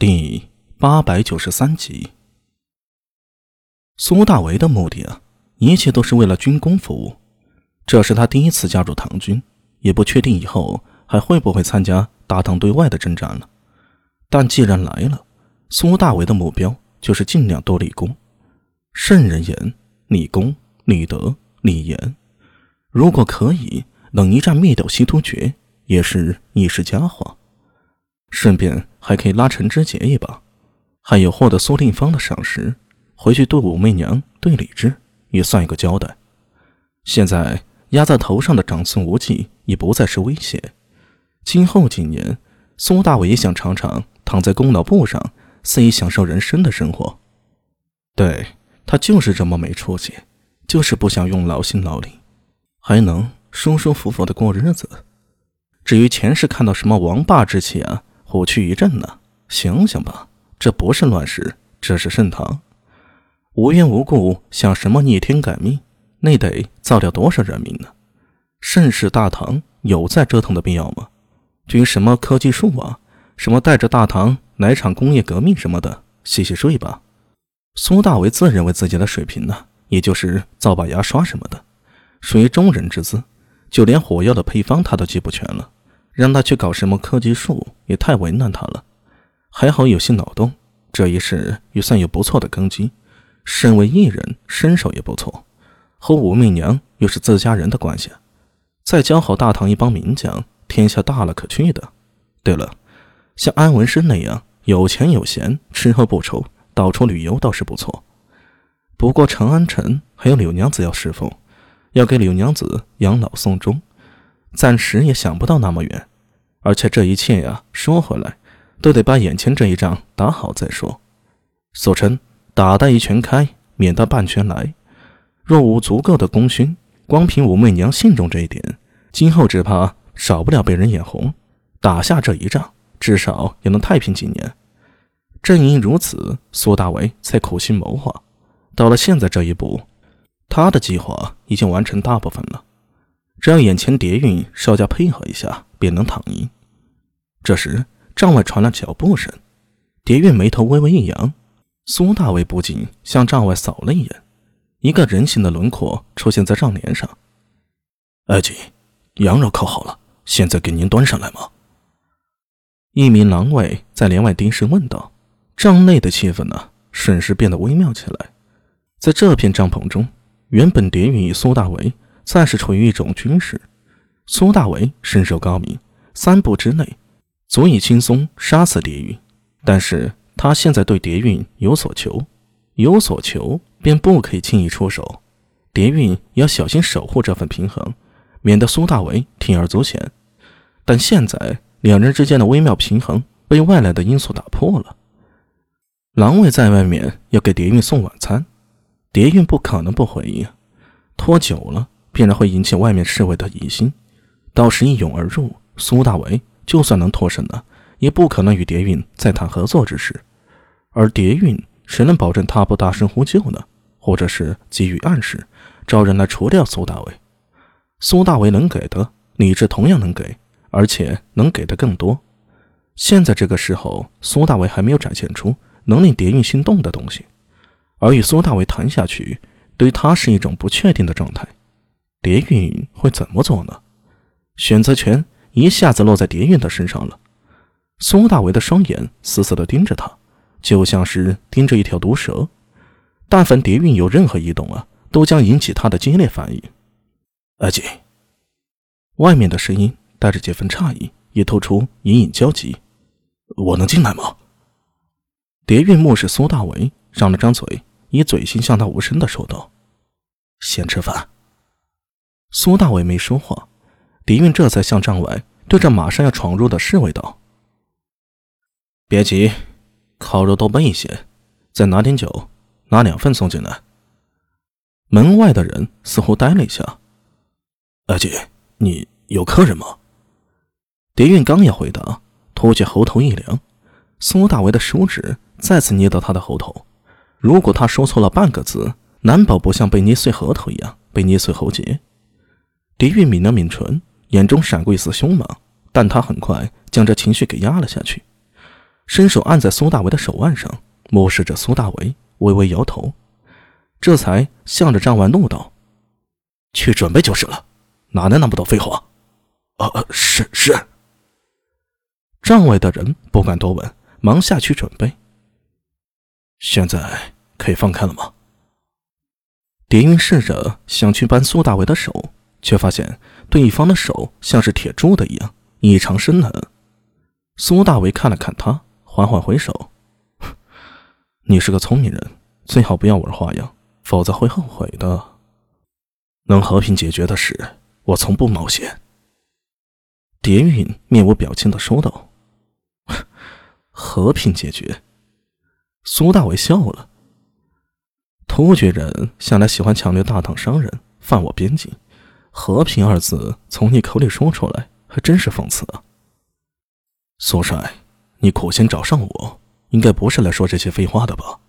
第八百九十三集，苏大为的目的啊，一切都是为了军功服务。这是他第一次加入唐军，也不确定以后还会不会参加大唐对外的征战了。但既然来了，苏大为的目标就是尽量多立功。圣人言：立功、立德、立言。如果可以能一战灭掉西突厥，也是一时佳话。顺便还可以拉陈之节一把，还有获得苏定方的赏识，回去对武媚娘、对李治也算一个交代。现在压在头上的长孙无忌已不再是威胁，今后几年，苏大伟也想尝尝躺在功劳簿上肆意享受人生的生活。对他就是这么没出息，就是不想用劳心劳力，还能舒舒服服的过日子。至于前世看到什么王霸之气啊？虎躯一震呢，醒醒吧，这不是乱世，这是盛唐。无缘无故想什么逆天改命，那得造掉多少人命呢？盛世大唐有再折腾的必要吗？至于什么科技树啊，什么带着大唐来场工业革命什么的，洗洗睡吧。苏大为自认为自己的水平呢，也就是造把牙刷什么的，属于中人之资，就连火药的配方他都记不全了。让他去搞什么科技树也太为难他了，还好有些脑洞，这一世也算有不错的根基。身为艺人，身手也不错，和武媚娘又是自家人的关系，再教好大唐一帮名将，天下大了可去的。对了，像安文生那样有钱有闲，吃喝不愁，到处旅游倒是不错。不过长安城还有柳娘子要侍奉，要给柳娘子养老送终。暂时也想不到那么远，而且这一切呀，说回来，都得把眼前这一仗打好再说。俗称“打得一拳开，免得半拳来”。若无足够的功勋，光凭武媚娘信中这一点，今后只怕少不了被人眼红。打下这一仗，至少也能太平几年。正因如此，苏大为才苦心谋划，到了现在这一步，他的计划已经完成大部分了。只要眼前蝶韵稍加配合一下，便能躺赢。这时，帐外传来脚步声，蝶韵眉头微微一扬，苏大为不禁向帐外扫了一眼，一个人形的轮廓出现在帐帘上。阿锦，羊肉烤好了，现在给您端上来吗？一名狼卫在帘外低声问道。帐内的气氛呢，瞬时变得微妙起来。在这片帐篷中，原本蝶韵与苏大为。暂时处于一种军事。苏大为身手高明，三步之内足以轻松杀死蝶韵。但是他现在对蝶韵有所求，有所求便不可以轻易出手。蝶韵要小心守护这份平衡，免得苏大为铤而走险。但现在两人之间的微妙平衡被外来的因素打破了。狼卫在外面要给蝶韵送晚餐，蝶韵不可能不回应，拖久了。必然会引起外面侍卫的疑心，到时一涌而入，苏大为就算能脱身了，也不可能与蝶韵再谈合作之事。而蝶韵，谁能保证他不大声呼救呢？或者是给予暗示，找人来除掉苏大为？苏大为能给的，李治同样能给，而且能给的更多。现在这个时候，苏大为还没有展现出能令蝶韵心动的东西，而与苏大为谈下去，对他是一种不确定的状态。蝶韵会怎么做呢？选择权一下子落在蝶韵的身上了。苏大为的双眼死死地盯着他，就像是盯着一条毒蛇。但凡蝶韵有任何异动啊，都将引起他的激烈反应。阿锦，外面的声音带着几分诧异，也透出隐隐焦急。我能进来吗？蝶韵目视苏大为，张了张嘴，以嘴型向他无声地说道：“先吃饭。”苏大伟没说话，狄云这才向帐外对着马上要闯入的侍卫道：“别急，烤肉多备一些，再拿点酒，拿两份送进来。”门外的人似乎呆了一下：“阿姐，你有客人吗？”狄韵刚要回答，突觉喉头一凉，苏大为的手指再次捏到他的喉头。如果他说错了半个字，难保不像被捏碎核桃一样被捏碎喉结。狄玉抿了抿唇，眼中闪过一丝凶芒，但他很快将这情绪给压了下去。伸手按在苏大为的手腕上，目视着苏大为，微微摇头，这才向着张万怒道：“去准备就是了，哪来那么多废话？”“啊，是是。”帐外的人不敢多问，忙下去准备。现在可以放开了吗？狄云试着想去扳苏大伟的手，却发现对方的手像是铁铸的一样，异常生冷。苏大伟看了看他，缓缓回首：“ 你是个聪明人，最好不要玩花样，否则会后悔的。能和平解决的事，我从不冒险。”蝶云面无表情的说道：“和平解决。”苏大伟笑了。突厥人向来喜欢抢掠大唐商人，犯我边境。和平二字从你口里说出来，还真是讽刺啊！苏帅，你苦心找上我，应该不是来说这些废话的吧？